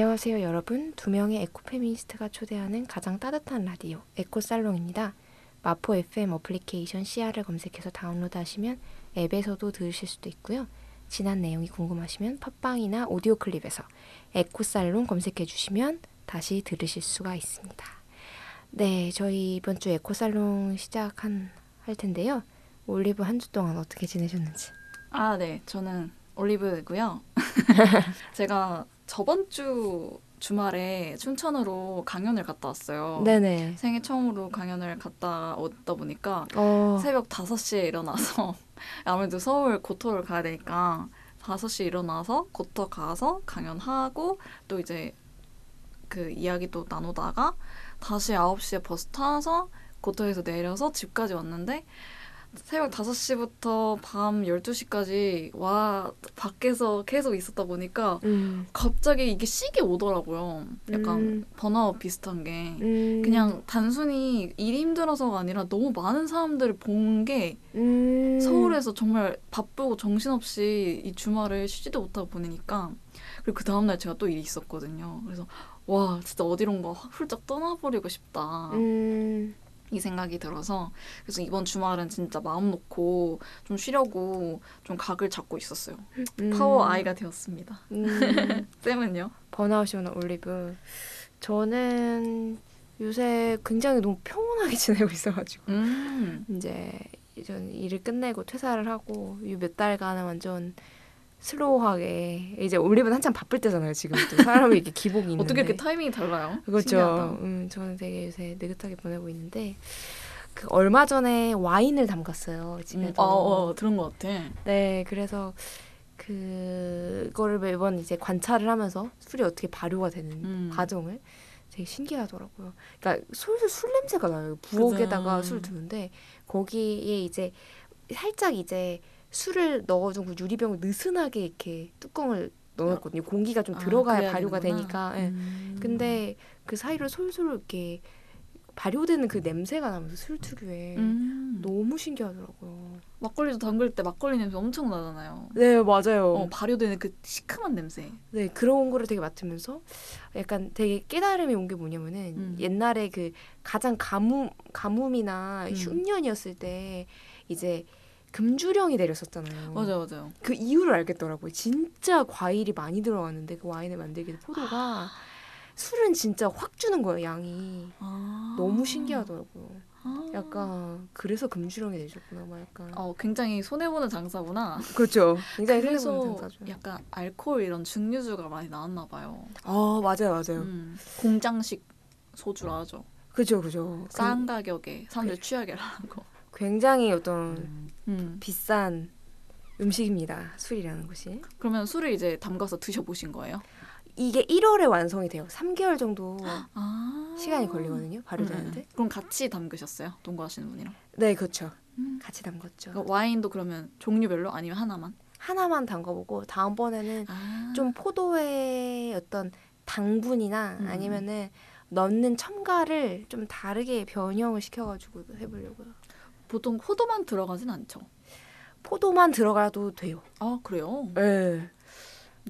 안녕하세요 여러분. 두 명의 에코페미니스트가 초대하는 가장 따뜻한 라디오 에코살롱입니다. 마포 FM 어플리케이션 CR을 검색해서 다운로드 하시면 앱에서도 들으실 수도 있고요. 지난 내용이 궁금하시면 팟빵이나 오디오 클립에서 에코살롱 검색해 주시면 다시 들으실 수가 있습니다. 네 저희 이번 주 에코살롱 시작한 할 텐데요. 올리브 한 주 동안 어떻게 지내셨는지. 아, 네. 저는 올리브고요. 제가 저번 주 주말에 춘천으로 강연을 갔다 왔어요. 네네 생애 처음으로 강연을 갔다 오다 보니까 어, 새벽 5시에 일어나서 아무래도 서울 고터를 가야 되니까 5시에 일어나서 고터 가서 강연하고 또 이제 그 이야기 또 나누다가 다시 9시에 버스 타서 고터에서 내려서 집까지 왔는데 새벽 5시부터 밤 12시까지 와 밖에서 계속 있었다 보니까 음, 갑자기 이게 식이 오더라고요. 약간 음. 번아웃 비슷한 게. 음, 그냥 단순히 일이 힘들어서가 아니라 너무 많은 사람들을 본게 음. 서울에서 정말 바쁘고 정신없이 이 주말을 쉬지도 못하고 보내니까 그리고 그 다음날 제가 또 일이 있었거든요. 그래서 와 진짜 어디론가 확 훌쩍 떠나버리고 싶다 음, 이 생각이 들어서 그래서 이번 주말은 진짜 마음 놓고 좀 쉬려고 좀 각을 잡고 있었어요. 음. 파워 I가 되었습니다. 음, 쌤은요? 번아웃이 오는 올리브. 저는 요새 굉장히 너무 평온하게 지내고 있어가지고 음. 이제 전 일을 끝내고 퇴사를 하고 이 몇 달간은 완전 slow하게 이제 올리브는 한참 바쁠 때잖아요. 지금 또 사람이 이렇게 기복이 있는데 어떻게 이렇게 타이밍이 달라요? 그렇죠. 음, 저는 되게 요새 느긋하게 보내고 있는데 그 얼마 전에 와인을 담갔어요 음, 집에도. 아, 어, 들은 것 같아. 네, 그래서 그거를 매번 이제 관찰을 하면서 술이 어떻게 발효가 되는 음. 과정을 되게 신기하더라고요. 그러니까 솔솔 술 냄새가 나요. 부엌에다가 그죠. 술 두는데 거기에 이제 살짝 이제 술을 넣어주고 유리병을 느슨하게 이렇게 뚜껑을 넣어놨거든요. 공기가 좀 아, 들어가야 그래야 발효가 되는구나. 되니까. 예. 음. 근데 그 사이로 솔솔 이렇게 발효되는 그 냄새가 나면서 술 특유의 음. 너무 신기하더라고요. 막걸리도 담글 때 막걸리 냄새 엄청 나잖아요. 네, 맞아요. 어, 발효되는 그 시큼한 냄새. 네, 그런 거를 되게 맡으면서 약간 되게 깨달음이 온 게 뭐냐면은 음. 옛날에 그 가장 가뭄 가뭄이나 음. 흉년이었을 때 이제 금주령이 내렸었잖아요. 맞아요, 맞아요. 그 이유를 알겠더라고요. 진짜 과일이 많이 들어갔는데 그 와인을 만들기 포도가 술은 진짜 확 주는 거예요, 양이. 아. 너무 신기하더라고요. 아. 약간 그래서 금주령이 내렸구나, 막 약간. 어, 굉장히 손해 보는 장사구나. 그렇죠. 굉장히 그래서 흥미로운 장사죠. 약간 알코올 이런 증류주가 많이 나왔나 봐요. 아 맞아요, 맞아요. 음, 공장식 소주라 하죠. 그죠, 그죠. 싼 가격에 사람들 취하게 하는 거. 굉장히 어떤 음. 비싼 음식입니다. 술이라는 것이. 그러면 술을 이제 담가서 드셔보신 거예요? 이게 1월에 완성이 돼요. 3개월 정도 아. 시간이 걸리거든요. 음, 발효되는데. 음. 그럼 같이 담그셨어요? 동거하시는 분이랑? 네, 그렇죠. 음. 같이 담궜죠. 그러니까 와인도 그러면 종류별로 아니면 하나만? 하나만 담궈보고 다음번에는 아. 좀 포도의 어떤 당분이나 음. 아니면은 넣는 첨가를 좀 다르게 변형을 시켜가지고 해보려고요. 보통 포도만 들어가진 않죠. 포도만 들어가도 돼요. 아 그래요? 네.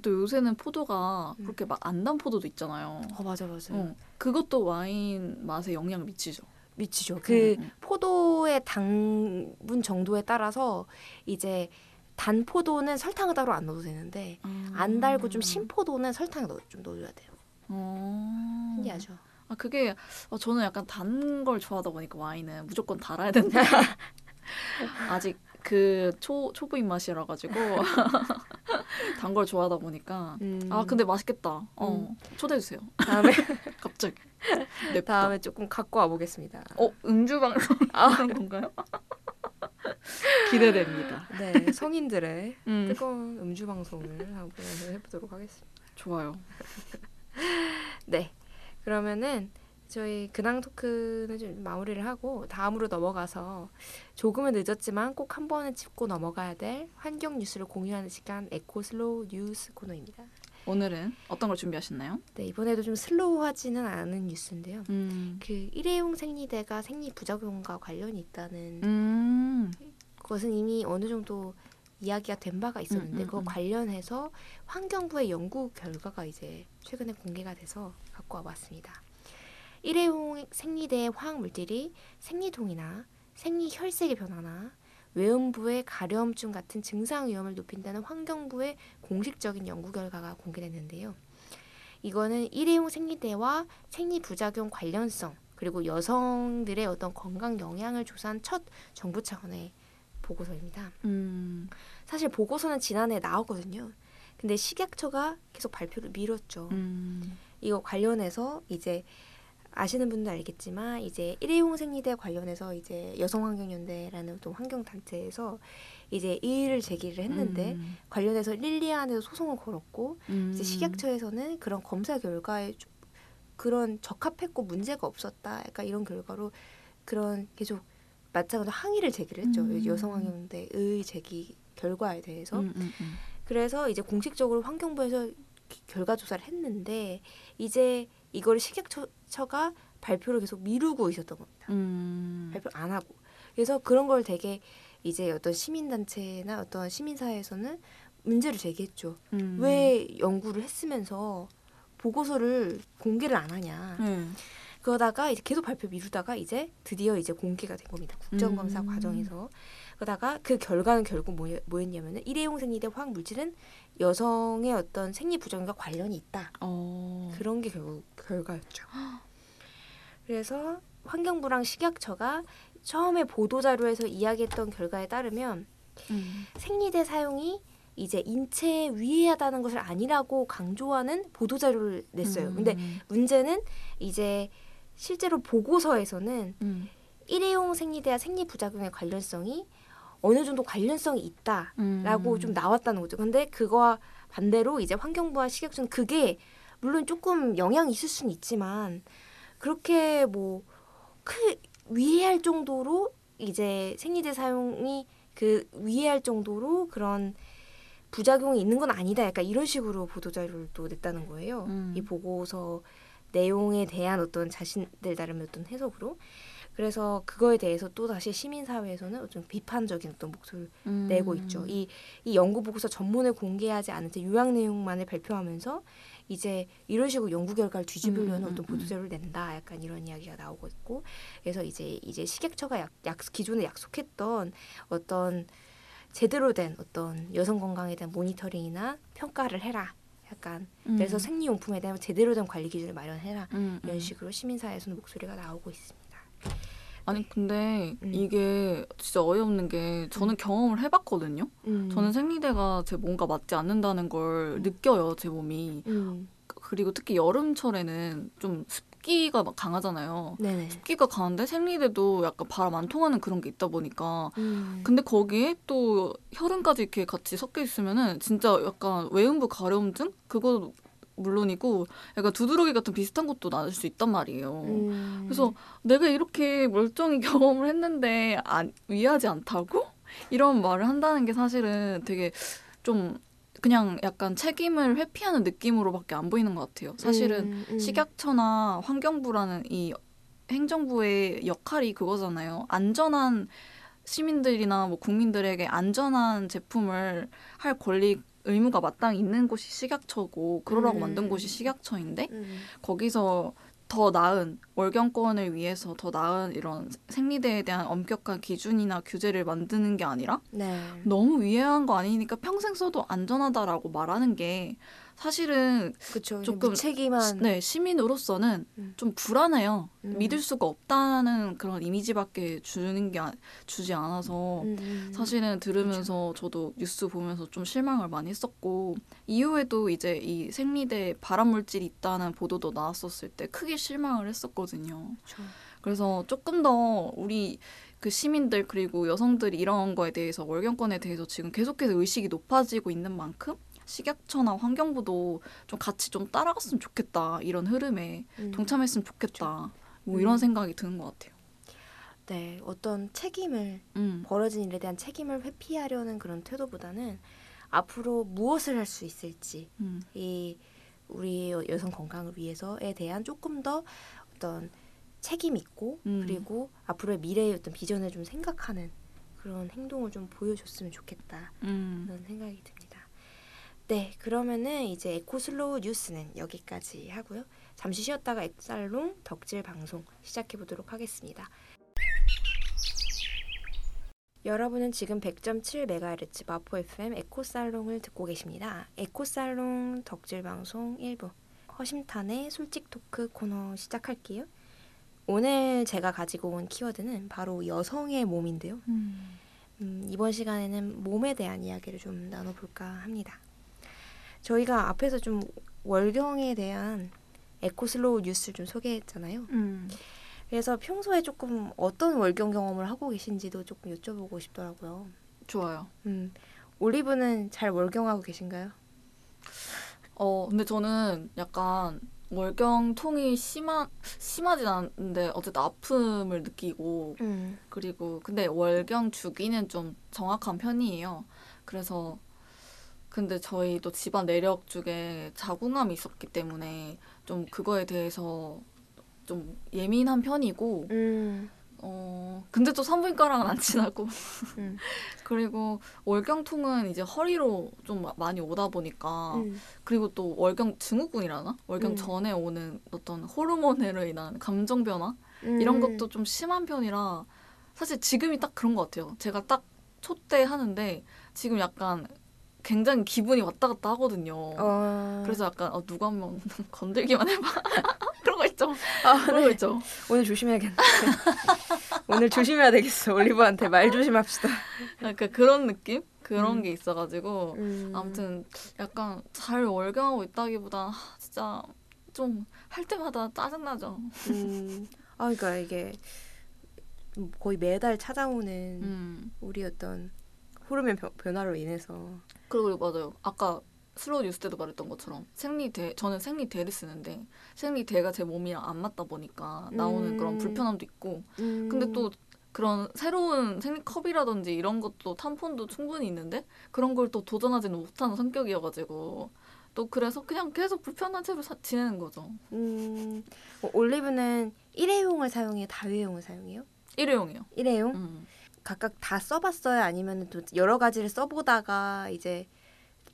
또 요새는 포도가 음. 그렇게 막 안 단 포도도 있잖아요. 어 맞아 맞아. 어, 그것도 와인 맛에 영향을 미치죠. 미치죠. 그 음, 음. 포도의 당분 정도에 따라서 이제 단 포도는 설탕을 따로 안 넣어도 되는데 안 달고 좀 신 포도는 설탕을 넣어 좀 넣어줘야 돼요. 어. 신기하죠. 아 그게 어, 저는 약간 단 걸 좋아하다 보니까 와인은 무조건 달아야 된다. 아직 그 초 초보 입맛이라 가지고 단 걸 좋아하다 보니까 음, 아 근데 맛있겠다. 어 초대해 주세요. 다음에 갑자기. 냅다. 다음에 조금 갖고 와 보겠습니다. 어 음주 방송 하는 건가요? 기대됩니다. 네, 성인들의 음 뜨거운 음주 방송을 한번 해보도록 하겠습니다. 좋아요. 네, 그러면은 저희 근황 토크는 좀 마무리를 하고 다음으로 넘어가서 조금은 늦었지만 꼭 한 번은 짚고 넘어가야 될 환경 뉴스를 공유하는 시간 에코 슬로우 뉴스 코너입니다. 오늘은 어떤 걸 준비하셨나요? 네, 이번에도 좀 slow하지는 않은 뉴스인데요. 음. 그 일회용 생리대가 생리 부작용과 관련이 있다는 음. 것은 이미 어느 정도 이야기가 된 바가 있었는데 음, 음, 그거 음. 관련해서 환경부의 연구 결과가 이제 최근에 공개가 돼서 갖고 와봤습니다. 일회용 생리대 화학 물질이 생리통이나 생리혈색의 변화나 외음부의 가려움증 같은 증상 위험을 높인다는 환경부의 공식적인 연구 결과가 공개됐는데요. 이거는 일회용 생리대와 생리 부작용 관련성 그리고 여성들의 어떤 건강 영향을 조사한 첫 정부 차원의 보고서입니다. 음. 사실 보고서는 지난해 나왔거든요. 근데 식약처가 계속 발표를 미뤘죠. 음. 이거 관련해서 이제 아시는 분도 알겠지만 이제 일회용 생리대 관련해서 이제 여성환경연대라는 또 환경단체에서 이제 이의를 제기를 했는데 음. 관련해서 릴리안에서 소송을 걸었고 음. 이제 식약처에서는 그런 검사 결과에 좀 그런 적합했고 문제가 없었다. 약간 이런 결과로 그런 계속 마찬가지로 항의를 제기를 했죠. 음. 여성환경연대의 제기 결과에 대해서. 음, 음, 음. 그래서 이제 공식적으로 환경부에서 기- 결과 조사를 했는데 이제 이걸 식약처가 발표를 계속 미루고 있었던 겁니다. 음. 발표 안 하고. 그래서 그런 걸 되게 이제 어떤 시민단체나 어떤 시민사회에서는 문제를 제기했죠. 음. 왜 연구를 했으면서 보고서를 공개를 안 하냐. 네. 그러다가 이제 계속 발표 미루다가 이제 드디어 이제 공개가 된 겁니다. 국정감사 음. 과정에서. 그러다가 그 결과는 결국 뭐, 뭐였냐면은 일회용 생리대 화학 물질은 여성의 어떤 생리 부정과 관련이 있다. 어. 그런 게 결국 결과였죠. 그래서 환경부랑 식약처가 처음에 보도 자료에서 이야기했던 결과에 따르면 음. 생리대 사용이 이제 인체에 위해하다는 것을 아니라고 강조하는 보도 자료를 냈어요. 음. 근데 문제는 이제 실제로 보고서에서는 음. 일회용 생리대와 생리 부작용의 관련성이 어느 정도 관련성이 있다라고 음. 좀 나왔다는 거죠. 근데 그거와 반대로 이제 환경부와 식약처는 그게 물론 조금 영향이 있을 수는 있지만 그렇게 뭐크 위해할 정도로 이제 생리대 사용이 그 위해할 정도로 그런 부작용이 있는 건 아니다. 약간 이런 식으로 보도 자료를 또 냈다는 거예요. 음. 이 보고서 내용에 대한 어떤 자신들 나름의 어떤 해석으로. 그래서 그거에 대해서 또 다시 시민 사회에서는 좀 비판적인 어떤 목소리를 음. 내고 있죠. 이, 이 연구 보고서 전문을 공개하지 않은 채 요약 내용만을 발표하면서 이제 이런 식으로 연구 결과를 뒤집으려는 음, 음, 어떤 음. 보도자료를 낸다. 약간 이런 이야기가 나오고 있고 그래서 이제 이제 식약처가 약, 약 기존에 약속했던 어떤 제대로 된 어떤 여성 건강에 대한 모니터링이나 평가를 해라. 약간 음. 그래서 생리용품에 대한 제대로 된 관리 기준을 마련해라. 음, 이런 음. 식으로 시민사회에서는 목소리가 나오고 있습니다. 아니 근데 음. 이게 진짜 어이없는 게 저는 경험을 해봤거든요. 음. 저는 생리대가 제 몸과 맞지 않는다는 걸 음. 느껴요 제 몸이. 음. 그리고 특히 여름철에는 좀 습기가 막 강하잖아요. 네네. 습기가 강한데 생리대도 약간 바람 안 통하는 그런 게 있다 보니까 음. 근데 거기에 또 혈흔까지 이렇게 같이 섞여 있으면은 진짜 약간 외음부 가려움증 그거 물론이고 약간 두드러기 같은 비슷한 것도 나을 수 있단 말이에요. 음. 그래서 내가 이렇게 멀쩡히 경험을 했는데 안, 위하지 않다고 이런 말을 한다는 게 사실은 되게 좀 그냥 약간 책임을 회피하는 느낌으로밖에 안 보이는 것 같아요. 사실은 음, 음. 식약처나 환경부라는 이 행정부의 역할이 그거잖아요. 안전한 시민들이나 뭐 국민들에게 안전한 제품을 할 권리 의무가 마땅히 있는 곳이 식약처고 그러라고 음. 만든 곳이 식약처인데 음. 거기서 더 나은 월경권을 위해서 더 나은 이런 생리대에 대한 엄격한 기준이나 규제를 만드는 게 아니라 네. 너무 위해한 거 아니니까 평생 써도 안전하다라고 말하는 게 사실은 그렇죠. 조금 무책임한 네 시민으로서는 음. 좀 불안해요. 음. 믿을 수가 없다는 그런 이미지밖에 주는 게 아- 주지 않아서 음, 음. 사실은 들으면서 저도 뉴스 보면서 좀 실망을 많이 했었고 이후에도 이제 이 생리대 발암 물질이 있다는 보도도 나왔었을 때 크게 실망을 했었거든요. 그렇죠. 그래서 조금 더 우리 그 시민들 그리고 여성들이 이런 거에 대해서 월경권에 대해서 지금 계속해서 의식이 높아지고 있는 만큼 식약처나 환경부도 좀 같이 좀 따라갔으면 좋겠다 이런 흐름에 음. 동참했으면 좋겠다 뭐 음. 이런 생각이 드는 것 같아요. 네, 어떤 책임을 음. 벌어진 일에 대한 책임을 회피하려는 그런 태도보다는 앞으로 무엇을 할 수 있을지 음. 이 우리 여성 건강을 위해서에 대한 조금 더 어떤 책임 있고 음. 그리고 앞으로의 미래의 어떤 비전을 좀 생각하는 그런 행동을 좀 보여줬으면 좋겠다 음. 그런 생각이 듭니다. 네, 그러면은 이제 에코슬로우 뉴스는 여기까지 하고요. 잠시 쉬었다가 에코살롱 덕질 방송 시작해 보도록 하겠습니다. 여러분은 지금 100.7MHz 마포 FM 에코살롱을 듣고 계십니다. 에코살롱 덕질 방송 1부 허심탄회 솔직 토크 코너 시작할게요. 오늘 제가 가지고 온 키워드는 바로 여성의 몸인데요. 음. 음, 이번 시간에는 몸에 대한 이야기를 좀 나눠볼까 합니다. 저희가 앞에서 좀 월경에 대한 에코슬로우 뉴스를 좀 소개했잖아요. 음. 그래서 평소에 조금 어떤 월경 경험을 하고 계신지도 조금 여쭤보고 싶더라고요. 좋아요. 음, 올리브는 잘 월경하고 계신가요? 어, 근데 저는 약간 월경통이 심한 심하진 않은데 어쨌든 아픔을 느끼고 음, 그리고 근데 월경 주기는 좀 정확한 편이에요. 그래서 근데 저희도 집안 내력 중에 자궁암이 있었기 때문에 좀 그거에 대해서 좀 예민한 편이고 음, 어 근데 또 산부인과랑은 안 친하고 음, 그리고 월경통은 이제 허리로 좀 많이 오다 보니까 음, 그리고 또 월경 증후군이라나 월경 음. 전에 오는 어떤 호르몬으로 인한 감정 변화 이런 음. 것도 좀 심한 편이라 사실 지금이 딱 그런 것 같아요. 제가 딱 촛대 하는데 지금 약간 굉장히 기분이 왔다 갔다 하거든요. 어, 그래서 약간 어, 누가 한번 건들기만 해봐 그런 거 있죠. 아, 그런 거 있죠. 오늘 조심해야겠네. 오늘 조심해야 되겠어. 올리브한테 말 조심합시다. 약간 그런 느낌 그런 음. 게 있어가지고 음, 아무튼 약간 잘 월경하고 있다기보다 아, 진짜 좀 할 때마다 짜증나죠. 음, 아, 그러니까 이게 거의 매달 찾아오는 음. 우리 어떤 호르몬 변- 변화로 인해서 그리고 맞아요. 아까 슬로우 뉴스 때도 말했던 것처럼 생리대 저는 생리대를 쓰는데 생리대가 제 몸이랑 안 맞다 보니까 나오는 음. 그런 불편함도 있고 음, 근데 또 그런 새로운 생리컵이라든지 이런 것도 탐폰도 충분히 있는데 그런 걸 또 도전하지는 못하는 성격이어가지고 또 그래서 그냥 계속 불편한 채로 사- 지내는 거죠. 음, 어, 올리브는 일회용을 사용해요, 다회용을 사용해요? 일회용이요. 일회용 음. 각각 다 써봤어요, 아니면 또 여러 가지를 써보다가 이제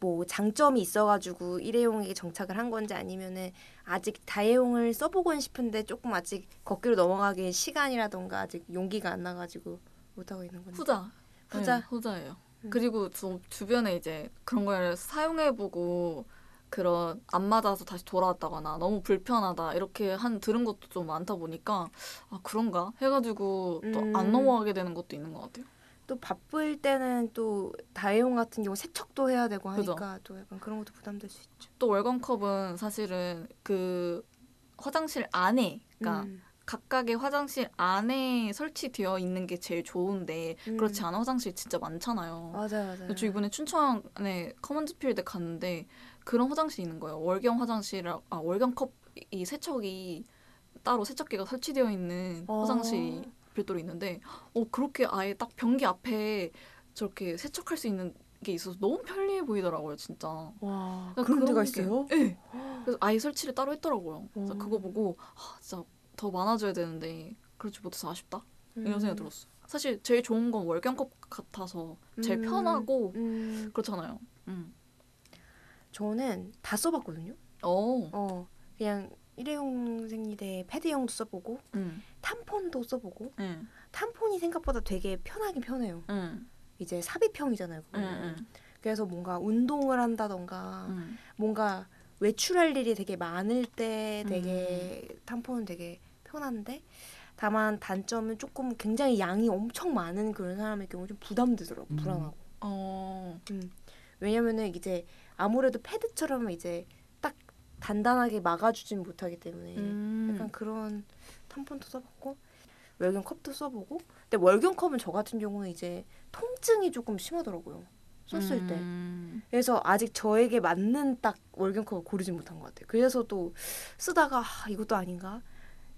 뭐 장점이 있어가지고 일회용에 정착을 한 건지 아니면은 아직 다회용을 써보고는 싶은데 조금 아직 걷기로 넘어가기엔 시간이라던가 아직 용기가 안 나가지고 못 하고 있는 건지. 후자. 후자? 네, 후자예요. 음. 그리고 저 주변에 이제 그런 걸 사용해보고 그런 안 맞아서 다시 돌아왔다거나 너무 불편하다 이렇게 한 들은 것도 좀 많다 보니까 아 그런가 해가지고 또 안 음. 넘어가게 되는 것도 있는 것 같아요. 또 바쁠 때는 또 다회용 같은 경우 세척도 해야 되고 그죠. 하니까 또 약간 그런 것도 부담될 수 있죠. 또 월경컵은 사실은 그 화장실 안에 그러니까 음. 각각의 화장실 안에 설치되어 있는 게 제일 좋은데 음. 그렇지 않은 화장실 진짜 많잖아요. 맞아요, 맞아요. 저 이번에 춘천에 커먼즈필드 갔는데 그런 화장실이 있는 거예요. 월경 화장실, 아 월경 컵 이 세척이 따로 세척기가 설치되어 있는 어. 화장실이 별도로 있는데 어 그렇게 아예 딱 변기 앞에 저렇게 세척할 수 있는 게 있어서 너무 편리해 보이더라고요, 진짜. 와 그러니까 그런 데가 게- 있어요? 네. 그래서 아예 설치를 따로 했더라고요. 그래서 어. 그거 보고 아, 진짜 더 많아져야 되는데 그렇지 못해서 아쉽다 이런 생각이 들었어요. 사실 제일 좋은 건 월경컵 같아서 제일 음. 편하고 음, 그렇잖아요. 음. 저는 다 써봤거든요. 어. 어 그냥 일회용 생리대 패드용도 써보고 음. 탐폰도 써보고 응. 탐폰이 생각보다 되게 편하긴 편해요. 응. 이제 삽입형이잖아요. 응. 그거는. 응. 그래서 뭔가 운동을 한다던가 응. 뭔가 외출할 일이 되게 많을 때 음. 되게 탐폰은 되게 편한데 다만 단점은 조금 굉장히 양이 엄청 많은 그런 사람의 경우 좀 부담되더라고 음. 불안하고 어. 음. 왜냐면은 이제 아무래도 패드처럼 이제 딱 단단하게 막아주진 못하기 때문에 음. 약간 그런 탐폰도 써봤고 월경 컵도 써보고 근데 월경 컵은 저 같은 경우는 이제 통증이 조금 심하더라고요 썼을 때 음. 그래서 아직 저에게 맞는 딱 월경컵을 고르지 못한 것 같아요. 그래서 또 쓰다가 아, 이것도 아닌가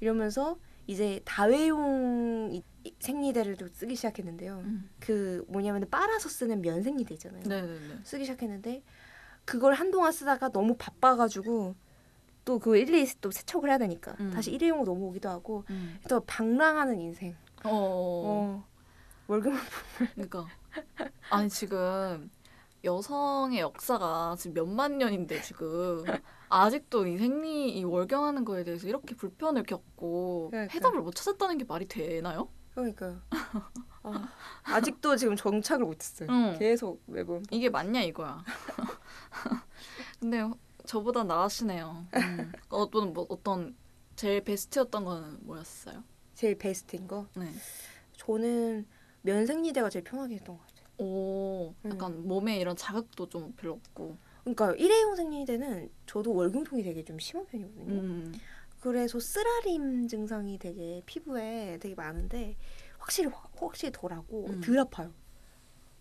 이러면서 이제 다회용 생리대를 또 쓰기 시작했는데요. 음. 그 뭐냐면 빨아서 쓰는 면 생리대 있잖아요. 네네네. 쓰기 시작했는데 그걸 한동안 쓰다가 너무 바빠가지고 또 그 일일이 또 세척을 해야 되니까 음. 다시 일회용으로 넘어오기도 하고 음. 또 방랑하는 인생. 어. 어. 월급만 그러니까 아니 지금 여성의 역사가 지금 몇만 년인데 지금 아직도 이 생리 이 월경하는 거에 대해서 이렇게 불편을 겪고 그러니까. 해답을 못 찾았다는 게 말이 되나요? 그러니까요. 아, 아직도 지금 정착을 못했어요. 응. 계속 매번. 이게 맞냐 이거야. 근데 저보다 나으시네요. 음. 어떤 뭐 어떤 제일 베스트였던 거는 뭐였어요? 제일 베스트인 거. 네. 저는 면생리대가 제일 편하게 했던 것 같아요. 오, 약간 몸에 이런 자극도 좀 별로 없고. 그러니까 일회용 생리대는 저도 월경통이 되게 좀 심한 편이거든요. 음. 그래서 쓰라림 증상이 되게 피부에 되게 많은데 확실히 확- 확실히 덜하고 음. 덜 아파요.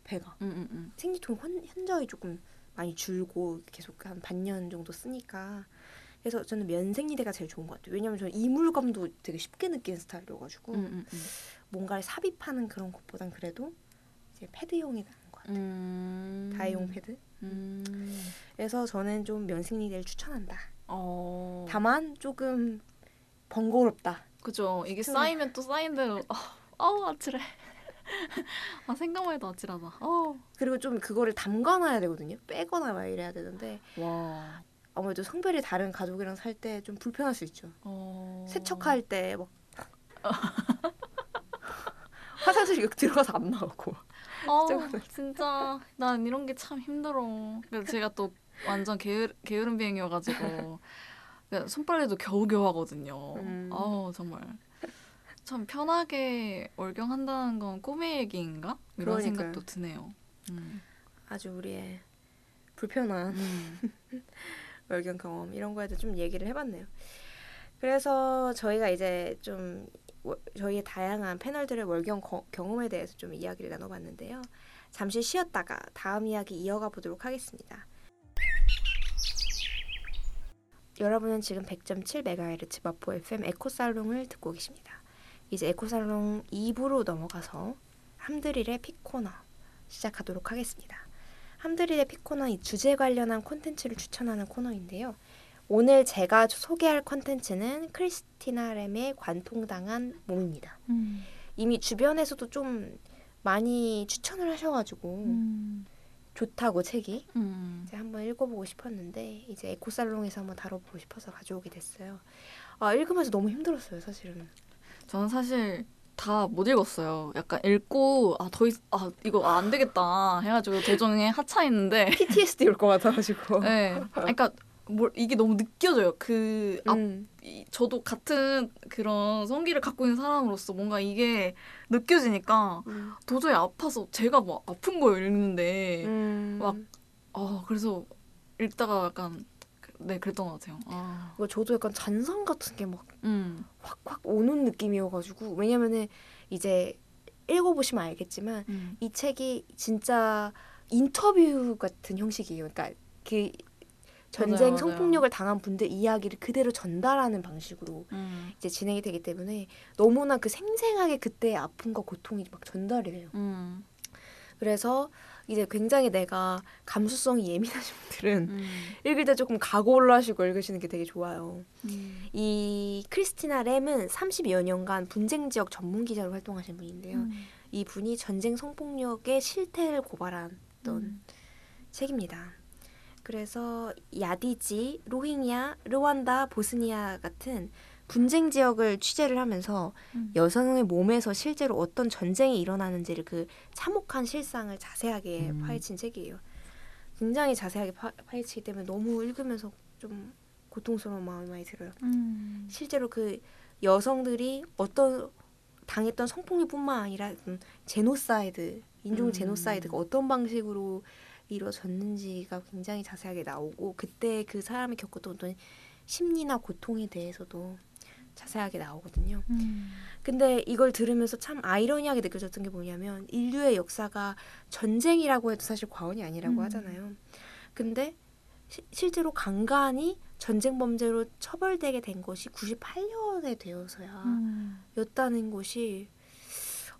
배가. 음, 음, 음. 생리통 현, 현저히 조금 많이 줄고 계속 한 반년 정도 쓰니까 그래서 저는 면생리대가 제일 좋은 것 같아요. 왜냐면 저는 이물감도 되게 쉽게 느끼는 스타일이어가지고 음, 음, 음. 뭔가를 삽입하는 그런 것보단 그래도 이제 패드용이 나은 것 같아요. 음. 다이용 패드. 음. 그래서 저는 좀 면생리대를 추천한다. 어. 다만 조금 번거롭다. 그죠. 이게 좀- 쌓이면 또 쌓인 대로 아, 아우 아찔해. 아 생각만 해도 아찔하다. 어. 그리고 좀 그거를 담가놔야 되거든요. 빼거나 막 이래야 되는데 와. 아무래도 성별이 다른 가족이랑 살 때 좀 불편할 수 있죠. 어. 세척할 때막 화장실 이렇게 들어가서 안 나오고. 어, 진짜 난 이런 게 참 힘들어. 그래서 제가 또 완전 게으, 게으른 비행이어가지고 그러니까 손빨래도 겨우겨우 하거든요. 음. 아우 정말 참 편하게 월경한다는 건 꿈의 얘기인가 이런 그러니까요. 생각도 드네요. 음. 아주 우리의 불편한 음. 월경 경험 이런 거에 대해 좀 얘기를 해봤네요. 그래서 저희가 이제 좀 월- 저희의 다양한 패널들의 월경 거- 경험에 대해서 좀 이야기를 나눠봤는데요. 잠시 쉬었다가 다음 이야기 이어가 보도록 하겠습니다. 여러분은 지금 100.7MHz 마포 FM 에코살롱을 듣고 계십니다. 이제 에코살롱 2부로 넘어가서 함드릴의 픽코너 시작하도록 하겠습니다. 함드릴의 픽코너 이 주제 관련한 콘텐츠를 추천하는 코너인데요. 오늘 제가 소개할 콘텐츠는 크리스티나 램의 관통당한 몸입니다. 음. 이미 주변에서도 좀 많이 추천을 하셔가지고 음. 좋다고 책이 음. 이제 한번 읽어보고 싶었는데 이제 에코살롱에서 한번 다뤄보고 싶어서 가져오게 됐어요. 아 읽으면서 너무 힘들었어요 사실은. 저는 사실 다 못 읽었어요. 약간 읽고 아더 아 이거 안 되겠다 해가지고 도중에 하차했는데 PTSD 올 것 같아가지고. 네. 그러니까 뭘 이게 너무 느껴져요. 그 앞, 음. 이- 저도 같은 그런 성기를 갖고 있는 사람으로서 뭔가 이게 느껴지니까 음. 도저히 아파서 제가 뭐 아픈 거예요 읽는데 음. 막아 그래서 읽다가 약간 그- 네 그랬던 것 같아요. 아, 뭐 저도 약간 잔상 같은 게막 음, 확확 오는 느낌이어가지고 왜냐면은 이제 읽어보시면 알겠지만 음, 이 책이 진짜 인터뷰 같은 형식이에요. 그러니까 그 전쟁 맞아요. 성폭력을 당한 분들 이야기를 그대로 전달하는 방식으로 음, 이제 진행이 되기 때문에 너무나 그 생생하게 그때의 아픔과 고통이 막 전달이 돼요. 음, 그래서 이제 굉장히 내가 감수성이 예민하신 분들은 음, 읽을 때 조금 각오를 하시고 읽으시는 게 되게 좋아요. 음, 이 크리스티나 램은 30여 년간 분쟁 지역 전문 기자로 활동하신 분인데요. 음, 이 분이 전쟁 성폭력의 실태를 고발한 음, 책입니다. 그래서 야디지, 로힝야, 르완다, 보스니아 같은 분쟁 지역을 취재를 하면서 음. 여성의 몸에서 실제로 어떤 전쟁이 일어나는지를 그 참혹한 실상을 자세하게 음. 파헤친 책이에요. 굉장히 자세하게 파, 파헤치기 때문에 너무 읽으면서 좀 고통스러운 마음이 많이 들어요. 음, 실제로 그 여성들이 어떤 당했던 성폭력뿐만 아니라 음, 제노사이드, 인종 음. 제노사이드가 어떤 방식으로 이루어졌는지가 굉장히 자세하게 나오고 그때 그 사람이 겪었던 어떤 심리나 고통에 대해서도 자세하게 나오거든요. 음, 근데 이걸 들으면서 참 아이러니하게 느껴졌던 게 뭐냐면 인류의 역사가 전쟁이라고 해도 사실 과언이 아니라고 음. 하잖아요. 근데 시- 실제로 강간이 전쟁 범죄로 처벌되게 된 것이 98년에 되어서야 음, 였다는 것이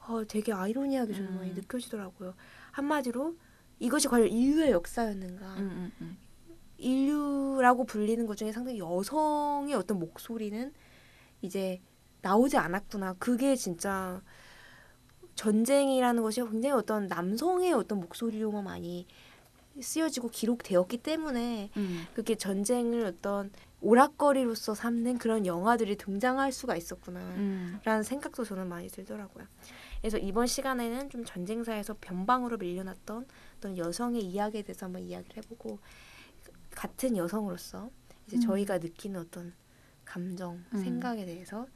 어, 되게 아이러니하게 많이 음. 느껴지더라고요. 한마디로 이것이 과연 인류의 역사였는가? 음, 음, 음. 인류라고 불리는 것 중에 상당히 여성의 어떤 목소리는 이제 나오지 않았구나. 그게 진짜 전쟁이라는 것이 굉장히 어떤 남성의 어떤 목소리로만 많이 쓰여지고 기록되었기 때문에 음. 그렇게 전쟁을 어떤 오락거리로서 삼는 그런 영화들이 등장할 수가 있었구나. 음. 라는 생각도 저는 많이 들더라고요. 그래서 이번 시간에는 좀 전쟁사에서 변방으로 밀려났던 어떤 여성의 이야기에 대해서 한번 이야기를 해보고 같은 여성으로서 이제 음. 저희가 느끼는 어떤 감정, 음. 생각에 대해서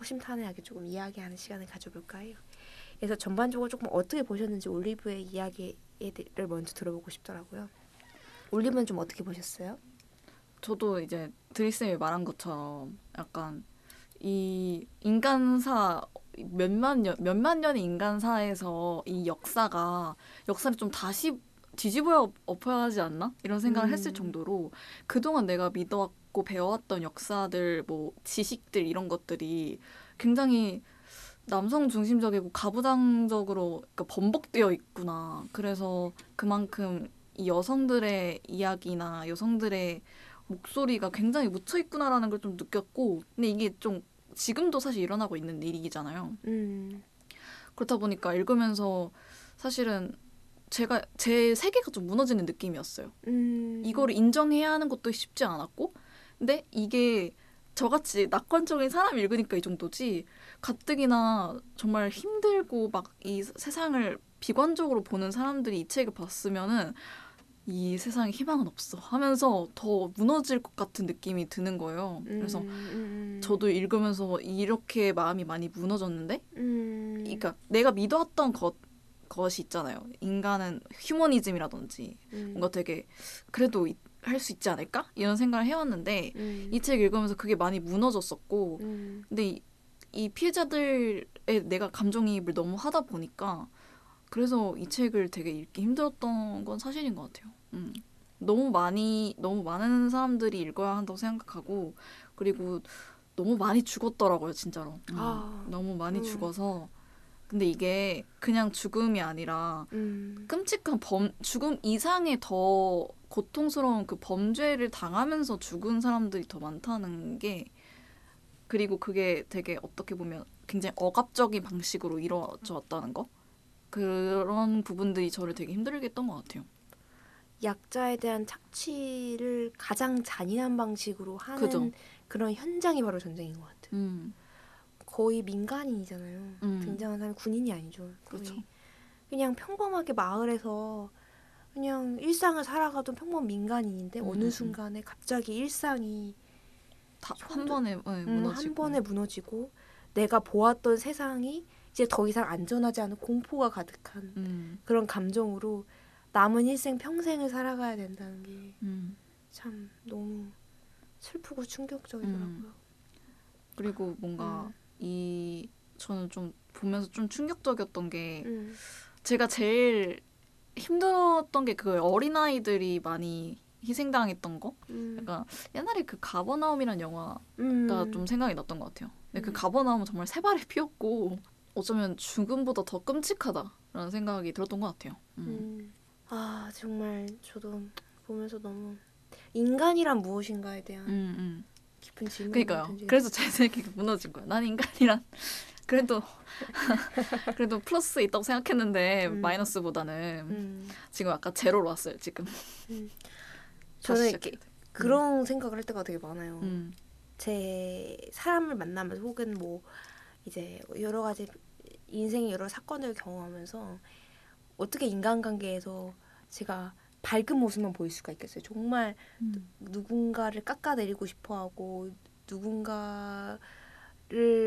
허심탄회하게 조금 이야기하는 시간을 가져볼까 해요. 그래서 전반적으로 조금 어떻게 보셨는지 올리브의 이야기를 먼저 들어보고 싶더라고요. 올리브는 좀 어떻게 보셨어요? 저도 이제 드리쌤이 말한 것처럼 약간 이 인간사 몇만 년 몇만 년의 인간 사에서 이 역사가 역사를 좀 다시 뒤집어 엎어야 하지 않나 이런 생각을 음. 했을 정도로 그동안 내가 믿어왔고 배워왔던 역사들 뭐 지식들 이런 것들이 굉장히 남성 중심적이고 가부장적으로 그러니까 번복되어 있구나 그래서 그만큼 이 여성들의 이야기나 여성들의 목소리가 굉장히 묻혀 있구나라는 걸 좀 느꼈고 근데 이게 좀 지금도 사실 일어나고 있는 일이잖아요. 음, 그렇다 보니까 읽으면서 사실은 제가 제 세계가 좀 무너지는 느낌이었어요. 음, 이거를 인정해야 하는 것도 쉽지 않았고 근데 이게 저같이 낙관적인 사람이 읽으니까 이 정도지 가뜩이나 정말 힘들고 막 이 세상을 비관적으로 보는 사람들이 이 책을 봤으면은 이 세상에 희망은 없어 하면서 더 무너질 것 같은 느낌이 드는 거예요. 그래서 음, 음, 저도 읽으면서 이렇게 마음이 많이 무너졌는데 음, 그러니까 내가 믿어왔던 것 것이 있잖아요. 인간은 휴머니즘이라든지 음, 뭔가 되게 그래도 할 수 있지 않을까? 이런 생각을 해왔는데 음, 이책 읽으면서 그게 많이 무너졌었고 음, 근데 이, 이 피해자들의 내가 감정이입을 너무 하다 보니까 그래서 이 책을 되게 읽기 힘들었던 건 사실인 것 같아요. 음. 너무 많이 너무 많은 사람들이 읽어야 한다고 생각하고 그리고 너무 많이 죽었더라고요 진짜로. 음. 아. 너무 많이 음. 죽어서 근데 이게 그냥 죽음이 아니라 음, 끔찍한 범 죽음 이상의 더 고통스러운 그 범죄를 당하면서 죽은 사람들이 더 많다는 게 그리고 그게 되게 어떻게 보면 굉장히 억압적인 방식으로 이루어져 왔다는 거 그런 부분들이 저를 되게 힘들게 했던 것 같아요. 약자에 대한 착취를 가장 잔인한 방식으로 하는 그죠. 그런 현장이 바로 전쟁인 것 같아요. 음, 거의 민간인이잖아요. 음. 등장한 사람이 군인이 아니죠. 그렇죠. 그냥 평범하게 마을에서 그냥 일상을 살아가던 평범 민간인인데 음, 어느 음, 순간에 갑자기 일상이 다 한 번에 네, 음, 무너지고 한 번에 무너지고 내가 보았던 세상이 이제 더 이상 안전하지 않은 공포가 가득한 음, 그런 감정으로 남은 일생 평생을 살아가야 된다는 게 음. 참 너무 슬프고 충격적이더라고요. 음. 그리고 뭔가 음. 이 저는 좀 보면서 좀 충격적이었던 게 음. 제가 제일 힘들었던 게 그 어린아이들이 많이 희생당했던 거? 음. 약간 옛날에 그 가버나움이라는 영화가 음. 좀 생각이 났던 것 같아요. 근데 그 음. 가버나움은 정말 새발이 피었고 어쩌면 죽음보다 더 끔찍하다라는 생각이 들었던 것 같아요. 음. 음. 아 정말 저도 보면서 너무 인간이란 무엇인가에 대한 음, 음. 깊은 질문이 그러니까요. 그래서 제 생각이 무너진 거야. 난 인간이란 그래도 그래도 플러스 있다고 생각했는데 음. 마이너스보다는 음. 지금 아까 제로로 왔어요. 지금 음. 저는 이렇게 돼. 그런 생각을 할 때가 되게 많아요. 음. 제 사람을 만나면서 혹은 뭐 이제 여러 가지 인생의 여러 사건을 경험하면서 어떻게 인간관계에서 제가 밝은 모습만 보일 수가 있겠어요. 정말 음. 누군가를 깎아내리고 싶어하고 누군가를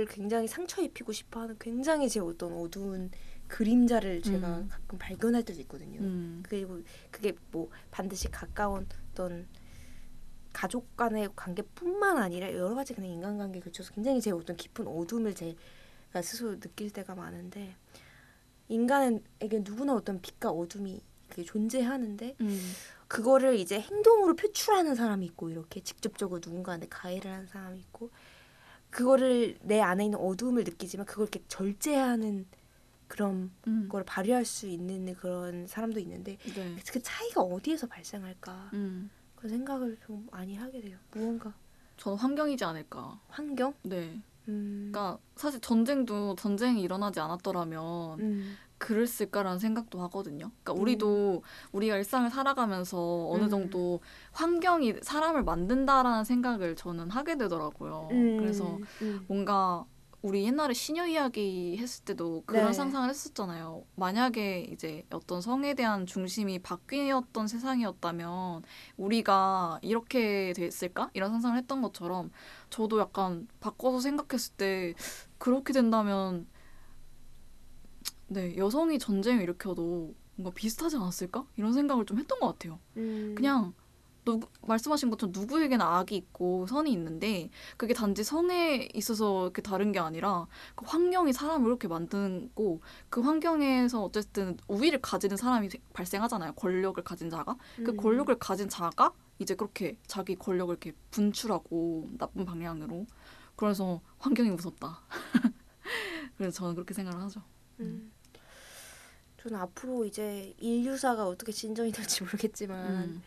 굉장히 상처 입히고 싶어하는 굉장히 제 어떤 어두운 그림자를 제가 음. 가끔 발견할 때도 있거든요. 음. 그리고 그게 뭐 반드시 가까운 어떤 가족 간의 관계뿐만 아니라 여러 가지 그냥 인간관계에 걸쳐서 굉장히 제 어떤 깊은 어둠을 제가 스스로 느낄 때가 많은데 인간에게 누구나 어떤 빛과 어둠이 그게 존재하는데 음. 그거를 이제 행동으로 표출하는 사람이 있고 이렇게 직접적으로 누군가한테 가해를 하는 사람이 있고 그거를 내 안에 있는 어두움을 느끼지만 그걸 이렇게 절제하는 그런 음. 걸 발휘할 수 있는 그런 사람도 있는데 네. 그 차이가 어디에서 발생할까 음. 그런 생각을 좀 많이 하게 돼요. 무언가 저는 환경이지 않을까. 환경? 네. 음. 그러니까 사실 전쟁도 전쟁이 일어나지 않았더라면 음. 그랬을까라는 생각도 하거든요. 그러니까 우리도 우리가 일상을 살아가면서 어느 음. 정도 환경이 사람을 만든다라는 생각을 저는 하게 되더라고요. 음. 그래서 음. 뭔가 우리 옛날에 시녀 이야기 했을 때도 그런 네. 상상을 했었잖아요. 만약에 이제 어떤 성에 대한 중심이 바뀌었던 세상이었다면 우리가 이렇게 됐을까? 이런 상상을 했던 것처럼 저도 약간 바꿔서 생각했을 때 그렇게 된다면 네 여성이 전쟁을 일으켜도 뭔가 비슷하지 않았을까? 이런 생각을 좀 했던 것 같아요. 음. 그냥 누구, 말씀하신 것처럼 누구에게나 악이 있고 선이 있는데 그게 단지 성에 있어서 이렇게 다른 게 아니라 그 환경이 사람을 이렇게 만드고 그 환경에서 어쨌든 우위를 가지는 사람이 발생하잖아요. 권력을 가진 자가 그 음. 권력을 가진 자가 이제 그렇게 자기 권력을 이렇게 분출하고 나쁜 방향으로 그래서 환경이 무섭다. 그래서 저는 그렇게 생각을 하죠. 음. 저는 앞으로 이제 인류사가 어떻게 진전이 될지 모르겠지만 음.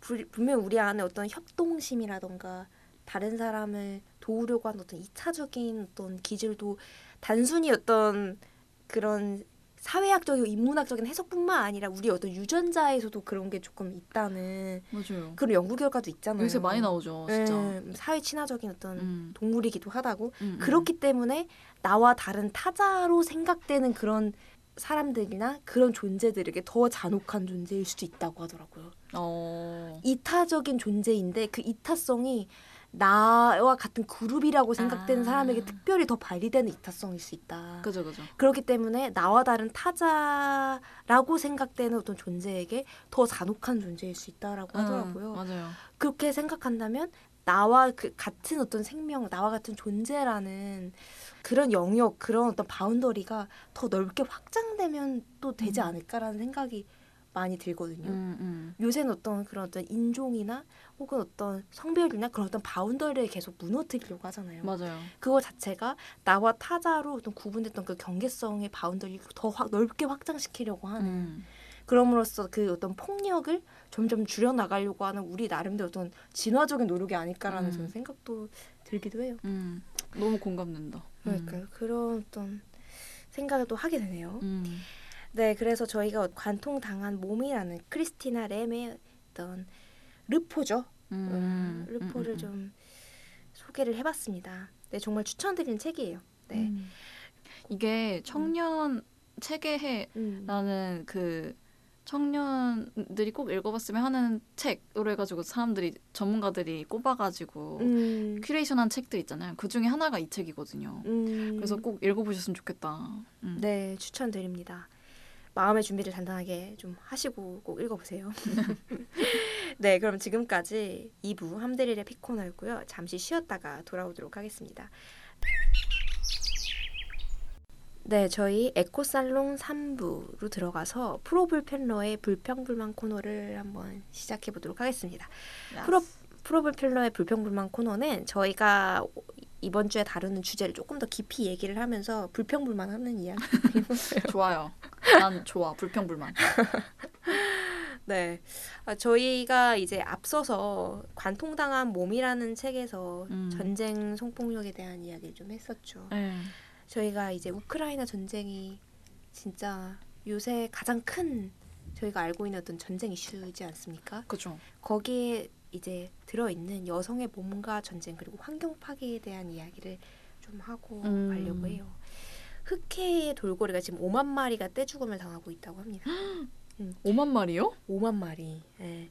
불- 분명 우리 안에 어떤 협동심이라던가 다른 사람을 도우려고 하는 어떤 이타적인 어떤 기질도 단순히 어떤 그런 사회학적이고 인문학적인 해석뿐만 아니라 우리 어떤 유전자에서도 그런 게 조금 있다는 맞아요. 그런 연구 결과도 있잖아요. 요새 많이 나오죠, 진짜. 음, 사회 친화적인 어떤 음. 동물이기도 하다고 음, 음. 그렇기 때문에 나와 다른 타자로 생각되는 그런 사람들이나 그런 존재들에게 더 잔혹한 존재일 수도 있다고 하더라고요. 어. 이타적인 존재인데 그 이타성이 나와 같은 그룹이라고 생각되는 아. 사람에게 특별히 더 발휘되는 이타성일 수 있다. 그죠, 그죠. 그렇기 때문에 나와 다른 타자라고 생각되는 어떤 존재에게 더 잔혹한 존재일 수 있다라고 하더라고요. 음, 맞아요. 그렇게 생각한다면 나와 그 같은 어떤 생명, 나와 같은 존재라는 그런 영역, 그런 어떤 boundary가 더 넓게 확장되면 또 되지 음. 않을까라는 생각이 많이 들거든요. 음, 음. 요새는 어떤 그런 어떤 인종이나 혹은 어떤 성별이나 그런 어떤 boundary를 계속 무너뜨리려고 하잖아요. 맞아요. 그거 자체가 나와 타자로 어떤 구분됐던 그 경계성의 boundary를 더 확, 넓게 확장시키려고 하는 음. 그럼으로써 그 어떤 폭력을 점점 줄여 나가려고 하는 우리 나름대로 어떤 진화적인 노력이 아닐까라는 음. 저는 생각도 들기도 해요. 음. 너무 공감된다. 그러니까 그런 어떤 생각을 또 하게 되네요. 음. 네, 그래서 저희가 관통당한 몸이라는 크리스티나 램의 어떤 르포죠. 음. 음, 르포를 음, 음, 좀 소개를 해봤습니다. 네, 정말 추천드리는 책이에요. 네. 음. 이게 청년 체계해 음. 라는 그 청년들이 꼭 읽어봤으면 하는 책으로 해가지고 사람들이 전문가들이 꼽아가지고 음. 큐레이션한 책들 있잖아요. 그 중에 하나가 이 책이거든요. 음. 그래서 꼭 읽어보셨으면 좋겠다. 음. 네, 추천드립니다. 마음의 준비를 단단하게 좀 하시고 꼭 읽어보세요. 네, 그럼 지금까지 2부 함드릴의 피코너였고요. 잠시 쉬었다가 돌아오도록 하겠습니다. 네, 저희 에코살롱 3부로 들어가서 프로불펜러의 불평불만 코너를 한번 시작해 보도록 하겠습니다. 프로 프로불필러의 불평불만 코너는 저희가 이번 주에 다루는 주제를 조금 더 깊이 얘기를 하면서 불평불만 하는 이야기. 좋아요. 난 좋아. 불평불만. 네, 아, 저희가 이제 앞서서 관통당한 몸이라는 책에서 음. 전쟁 성폭력에 대한 이야기를 좀 했었죠. 네. 저희가 이제 우크라이나 전쟁이 진짜 요새 가장 큰 저희가 알고 있는 어떤 전쟁 이슈이지 않습니까? 그죠. 거기에 이제 들어있는 여성의 몸과 전쟁 그리고 환경 파괴에 대한 이야기를 좀 하고 음. 가려고 해요. 흑해의 돌고래가 지금 5만 마리가 떼죽음을 당하고 있다고 합니다. 5만 마리요? 5만 마리. 예.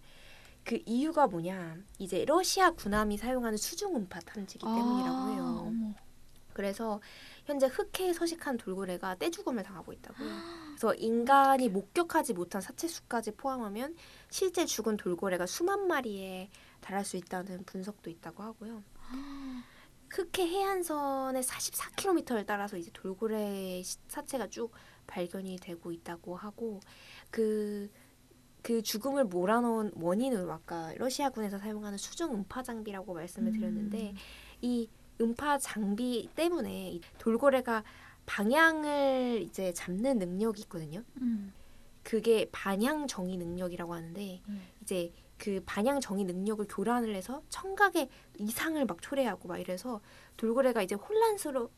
그 이유가 뭐냐? 이제 러시아 군함이 사용하는 수중 음파 탐지기 때문이라고 해요. 아, 어머. 그래서 현재 흑해에 서식한 돌고래가 떼죽음을 당하고 있다고요. 그래서 인간이 목격하지 못한 사체 수까지 포함하면 실제 죽은 돌고래가 수만 마리에 달할 수 있다는 분석도 있다고 하고요. 흑해 해안선의 44km를 따라서 이제 돌고래 시- 사체가 쭉 발견이 되고 있다고 하고 그, 그 죽음을 몰아넣은 원인으로 아까 러시아군에서 사용하는 수중 음파 장비라고 말씀을 드렸는데 이 음파 장비 때문에 이 돌고래가 방향을 이제 잡는 능력이 있거든요. 음. 그게 반향 정의 능력이라고 하는데 음. 이제 그 반향 정의 능력을 교란을 해서 청각의 이상을 막 초래하고 막 이래서 돌고래가 이제 혼란스러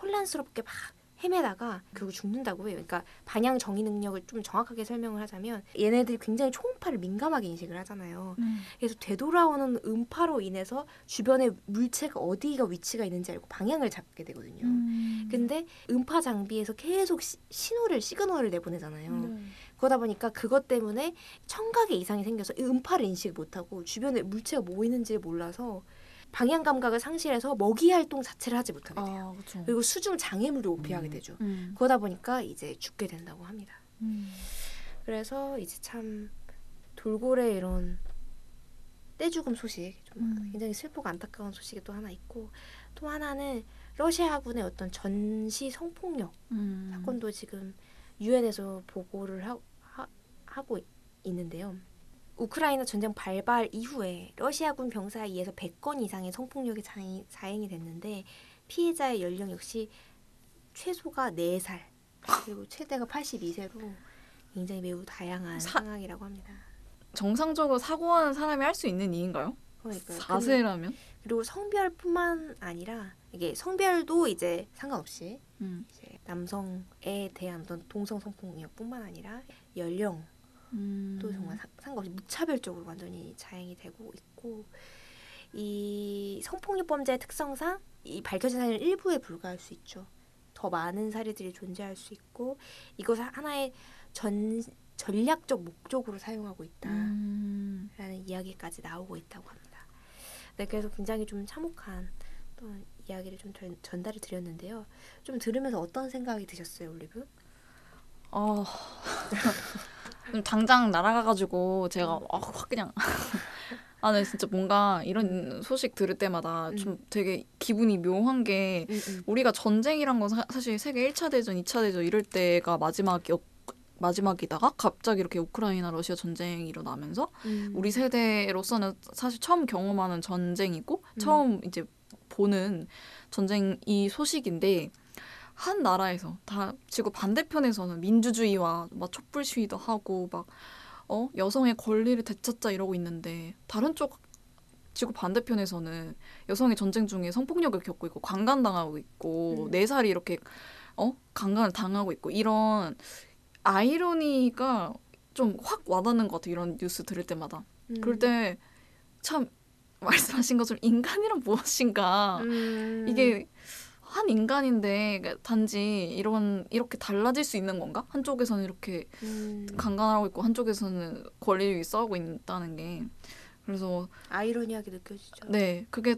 혼란스럽게 막 헤매다가 결국 죽는다고 해요. 그러니까 반향 정의 능력을 좀 정확하게 설명을 하자면 얘네들이 굉장히 초음파를 민감하게 인식을 하잖아요. 음. 그래서 되돌아오는 음파로 인해서 주변에 물체가 어디가 위치가 있는지 알고 방향을 잡게 되거든요. 음. 근데 음파 장비에서 계속 시- 신호를 시그널을 내보내잖아요. 네. 그러다 보니까 그것 때문에 청각에 이상이 생겨서 이 음파를 인식 못하고 주변에 물체가 뭐 있는지를 몰라서 방향 감각을 상실해서 먹이 활동 자체를 하지 못하게 돼요. 아, 그렇죠. 그리고 수중 장애물을 오피하게 되죠. 음. 그러다 보니까 이제 죽게 된다고 합니다. 음. 그래서 이제 참 돌고래 이런 떼죽음 소식 좀 음. 굉장히 슬프고 안타까운 소식이 또 하나 있고 또 하나는 러시아군의 어떤 전시 성폭력 음. 사건도 지금 유엔에서 보고를 하, 하, 하고 있는데요. 우크라이나 전쟁 발발 이후에 러시아군 병사에 의해서 100건 이상의 성폭력이 자행, 자행이 됐는데 피해자의 연령 역시 최소가 4살 그리고 최대가 82세로 굉장히 매우 다양한 사- 상황이라고 합니다. 정상적으로 사고하는 사람이 할 수 있는 일인가요? 그러니까 4세라면? 그리고 성별뿐만 아니라 이게 성별도 이제 상관없이 음. 이제 남성에 대한 어떤 동성 성폭력뿐만 아니라 연령 음. 또 정말 사- 상관없이 무차별적으로 완전히 자행이 되고 있고 이 성폭력 범죄의 특성상 이 밝혀진 사례는 일부에 불과할 수 있죠. 더 많은 사례들이 존재할 수 있고 이것을 하나의 전 전략적 목적으로 사용하고 있다라는 음. 이야기까지 나오고 있다고 합니다. 네, 그래서 굉장히 좀 참혹한 또 이야기를 좀 전, 전달을 드렸는데요. 좀 들으면서 어떤 생각이 드셨어요, 올리브? 어. 좀 당장 날아가가지고 제가 어, 확 그냥 아, 네 진짜 뭔가 이런 소식 들을 때마다 좀 되게 기분이 묘한 게 우리가 전쟁이란 건 사, 사실 세계 1차 대전, 2차 대전 이럴 때가 마지막이었 마지막이다가 갑자기 이렇게 우크라이나 러시아 전쟁이 일어나면서 음. 우리 세대로서는 사실 처음 경험하는 전쟁이고 처음 이제 보는 전쟁 이 소식인데 한 나라에서 다 지구 반대편에서는 민주주의와 막 촛불 시위도 하고 막 어 여성의 권리를 되찾자 이러고 있는데 다른 쪽 지구 반대편에서는 여성이 전쟁 중에 성폭력을 겪고 있고 강간당하고 있고 음. 네 살이 이렇게 어 강간을 당하고 있고 이런 아이러니가 좀 확 와닿는 것 같아 이런 뉴스 들을 때마다 음. 그럴 때 참 말씀하신 것처럼 인간이란 무엇인가 음. 이게 한 인간인데 단지 이런 이렇게 달라질 수 있는 건가? 한쪽에서는 이렇게 음. 강간하고 있고 한쪽에서는 권리를 싸우고 있다는 게 그래서 아이러니하게 느껴지죠. 네 그게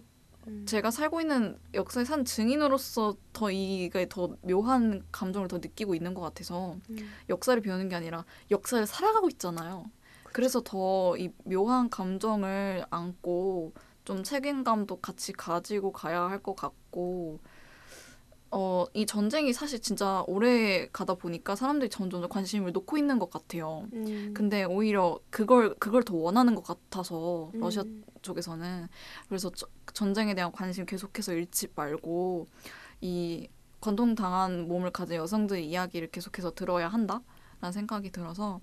음. 제가 살고 있는 역사의 산 증인으로서 더 이게 더 묘한 감정을 더 느끼고 있는 것 같아서 음. 역사를 배우는 게 아니라 역사를 살아가고 있잖아요. 그래서 더 이 묘한 감정을 안고 좀 책임감도 같이 가지고 가야 할 것 같고 어, 이 전쟁이 사실 진짜 오래 가다 보니까 사람들이 점점 관심을 놓고 있는 것 같아요. 음. 근데 오히려 그걸 그걸 더 원하는 것 같아서 러시아 음. 쪽에서는 그래서 저- 전쟁에 대한 관심 계속해서 잃지 말고 이 관통당한 몸을 가진 여성들의 이야기를 계속해서 들어야 한다라는 생각이 들어서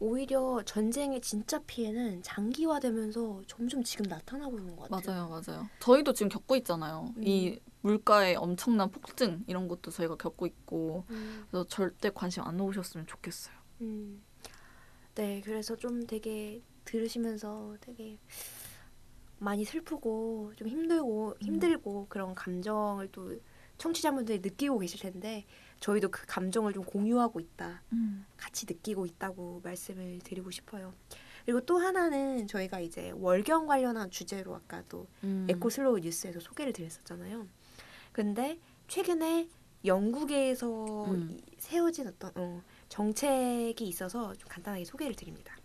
오히려 전쟁의 진짜 피해는 장기화되면서 점점 지금 나타나고 있는 것 같아요. 맞아요, 맞아요. 저희도 지금 겪고 있잖아요. 음. 이 물가의 엄청난 폭등 이런 것도 저희가 겪고 있고 음. 그래서 절대 관심 안 놓으셨으면 좋겠어요. 음. 네, 그래서 좀 되게 들으시면서 되게 많이 슬프고 좀 힘들고 힘들고 그런 감정을 또 청취자분들이 느끼고 계실 텐데 저희도 그 감정을 좀 공유하고 있다. 같이 느끼고 있다고 말씀을 드리고 싶어요. 그리고 또 하나는 저희가 이제 월경 관련한 주제로 아까 또 음. 에코슬로우 뉴스에서 소개를 드렸었잖아요. 근데 최근에 영국에서 음. 이- 세워진 어떤 어, 정책이 있어서 좀 간단하게 소개를 드립니다.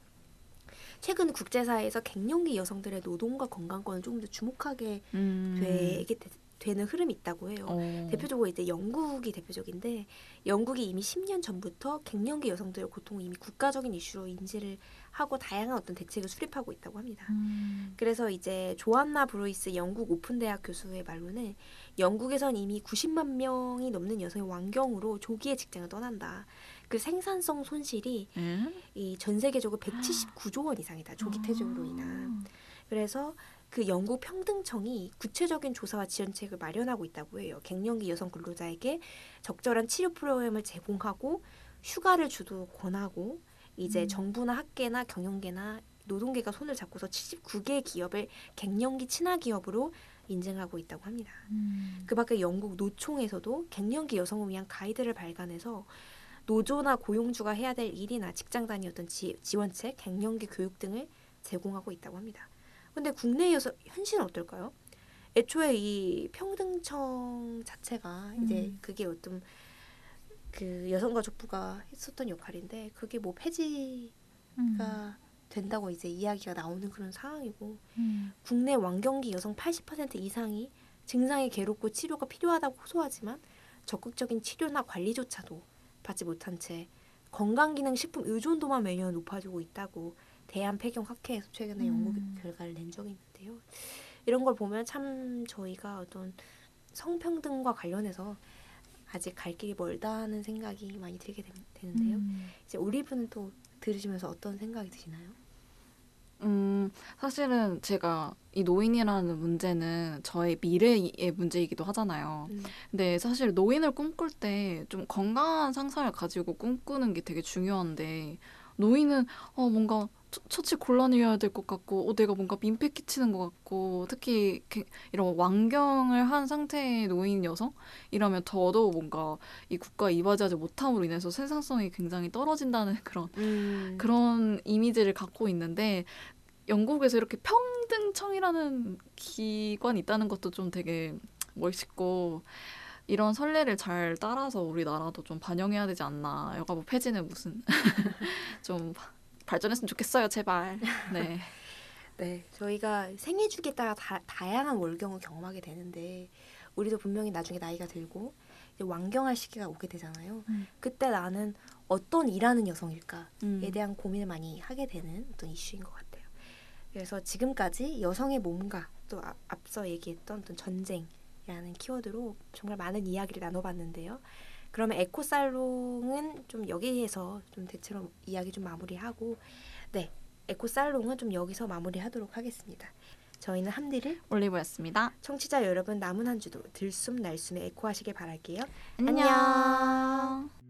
최근 국제사회에서 갱년기 여성들의 노동과 건강권을 조금 더 주목하게 음. 되게 되, 되는 흐름이 있다고 해요. 어. 대표적으로 이제 영국이 대표적인데 영국이 이미 10년 전부터 갱년기 여성들의 고통을 이미 국가적인 이슈로 인지를 하고 다양한 어떤 대책을 수립하고 있다고 합니다. 음. 그래서 이제 조안나 브루이스 영국 오픈대학 교수의 말로는 영국에선 이미 90만 명이 넘는 여성이 완경으로 조기에 직장을 떠난다. 그 생산성 손실이 예? 이전 세계적으로 179조 원 이상이다. 조기 퇴직으로 인한. 그래서 그 영국 평등청이 구체적인 조사와 지원책을 마련하고 있다고 해요. 갱년기 여성 근로자에게 적절한 치료 프로그램을 제공하고 휴가를 주도 권하고 이제 음. 정부나 학계나 경영계나 노동계가 손을 잡고서 79개 기업을 갱년기 친화 기업으로 인증하고 있다고 합니다. 음. 그 밖에 영국 노총에서도 갱년기 여성을 위한 가이드를 발간해서 노조나 고용주가 해야 될 일이나 직장 다니었던 지, 지원책, 갱년기 교육 등을 제공하고 있다고 합니다. 근데 국내에서 현실은 어떨까요? 애초에 이 평등청 자체가 이제 음. 그게 어떤 그 여성가족부가 했었던 역할인데 그게 뭐 폐지가 음. 된다고 이제 이야기가 나오는 그런 상황이고 음. 국내 완경기 여성 80% 이상이 증상이 괴롭고 치료가 필요하다고 호소하지만 적극적인 치료나 관리조차도 받지 못한 채 건강기능식품 의존도만 매년 높아지고 있다고 대한폐경학회에서 최근에 연구 음. 결과를 낸 적이 있는데요. 이런 걸 보면 참 저희가 어떤 성평등과 관련해서 아직 갈 길이 멀다는 생각이 많이 들게 되, 되는데요. 음. 이제 올리브는 또 들으시면서 어떤 생각이 드시나요? 음, 사실은 제가 이 노인이라는 문제는 저의 미래의 문제이기도 하잖아요. 음. 근데 사실 노인을 꿈꿀 때 좀 건강한 상상을 가지고 꿈꾸는 게 되게 중요한데 노인은 어 뭔가 처- 처치 곤란이어야 될 것 같고 어 내가 뭔가 민폐 끼치는 것 같고 특히 이런 완경을 한 상태의 노인 여성 이러면 더더욱 뭔가 이 국가 이바지하지 못함으로 인해서 생산성이 굉장히 떨어진다는 그런 음. 그런 이미지를 갖고 있는데 영국에서 이렇게 평등청이라는 기관이 있다는 것도 좀 되게 멋있고 이런 선례를 잘 따라서 우리나라도 좀 반영해야 되지 않나. 여가부 폐지는 무슨 좀 발전했으면 좋겠어요, 제발. 네. 네, 저희가 생애 주기에 따라 다, 다양한 월경을 경험하게 되는데 우리도 분명히 나중에 나이가 들고 이제 완경할 시기가 오게 되잖아요. 음. 그때 나는 어떤 일하는 여성일까에 음. 대한 고민을 많이 하게 되는 어떤 이슈인 것 같아요. 그래서 지금까지 여성의 몸과 또 아- 앞서 얘기했던 어떤 전쟁이 라는 키워드로 정말 많은 이야기를 나눠봤는데요. 그러면 에코살롱은 좀 여기에서 좀 대체로 이야기 좀 마무리하고 네 에코살롱은 좀 여기서 마무리하도록 하겠습니다. 저희는 함디를 올리브였습니다. 청취자 여러분 남은 한 주도 들숨 날숨에 에코하시길 바랄게요. 안녕.